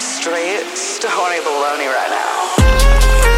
straight stony baloney right now.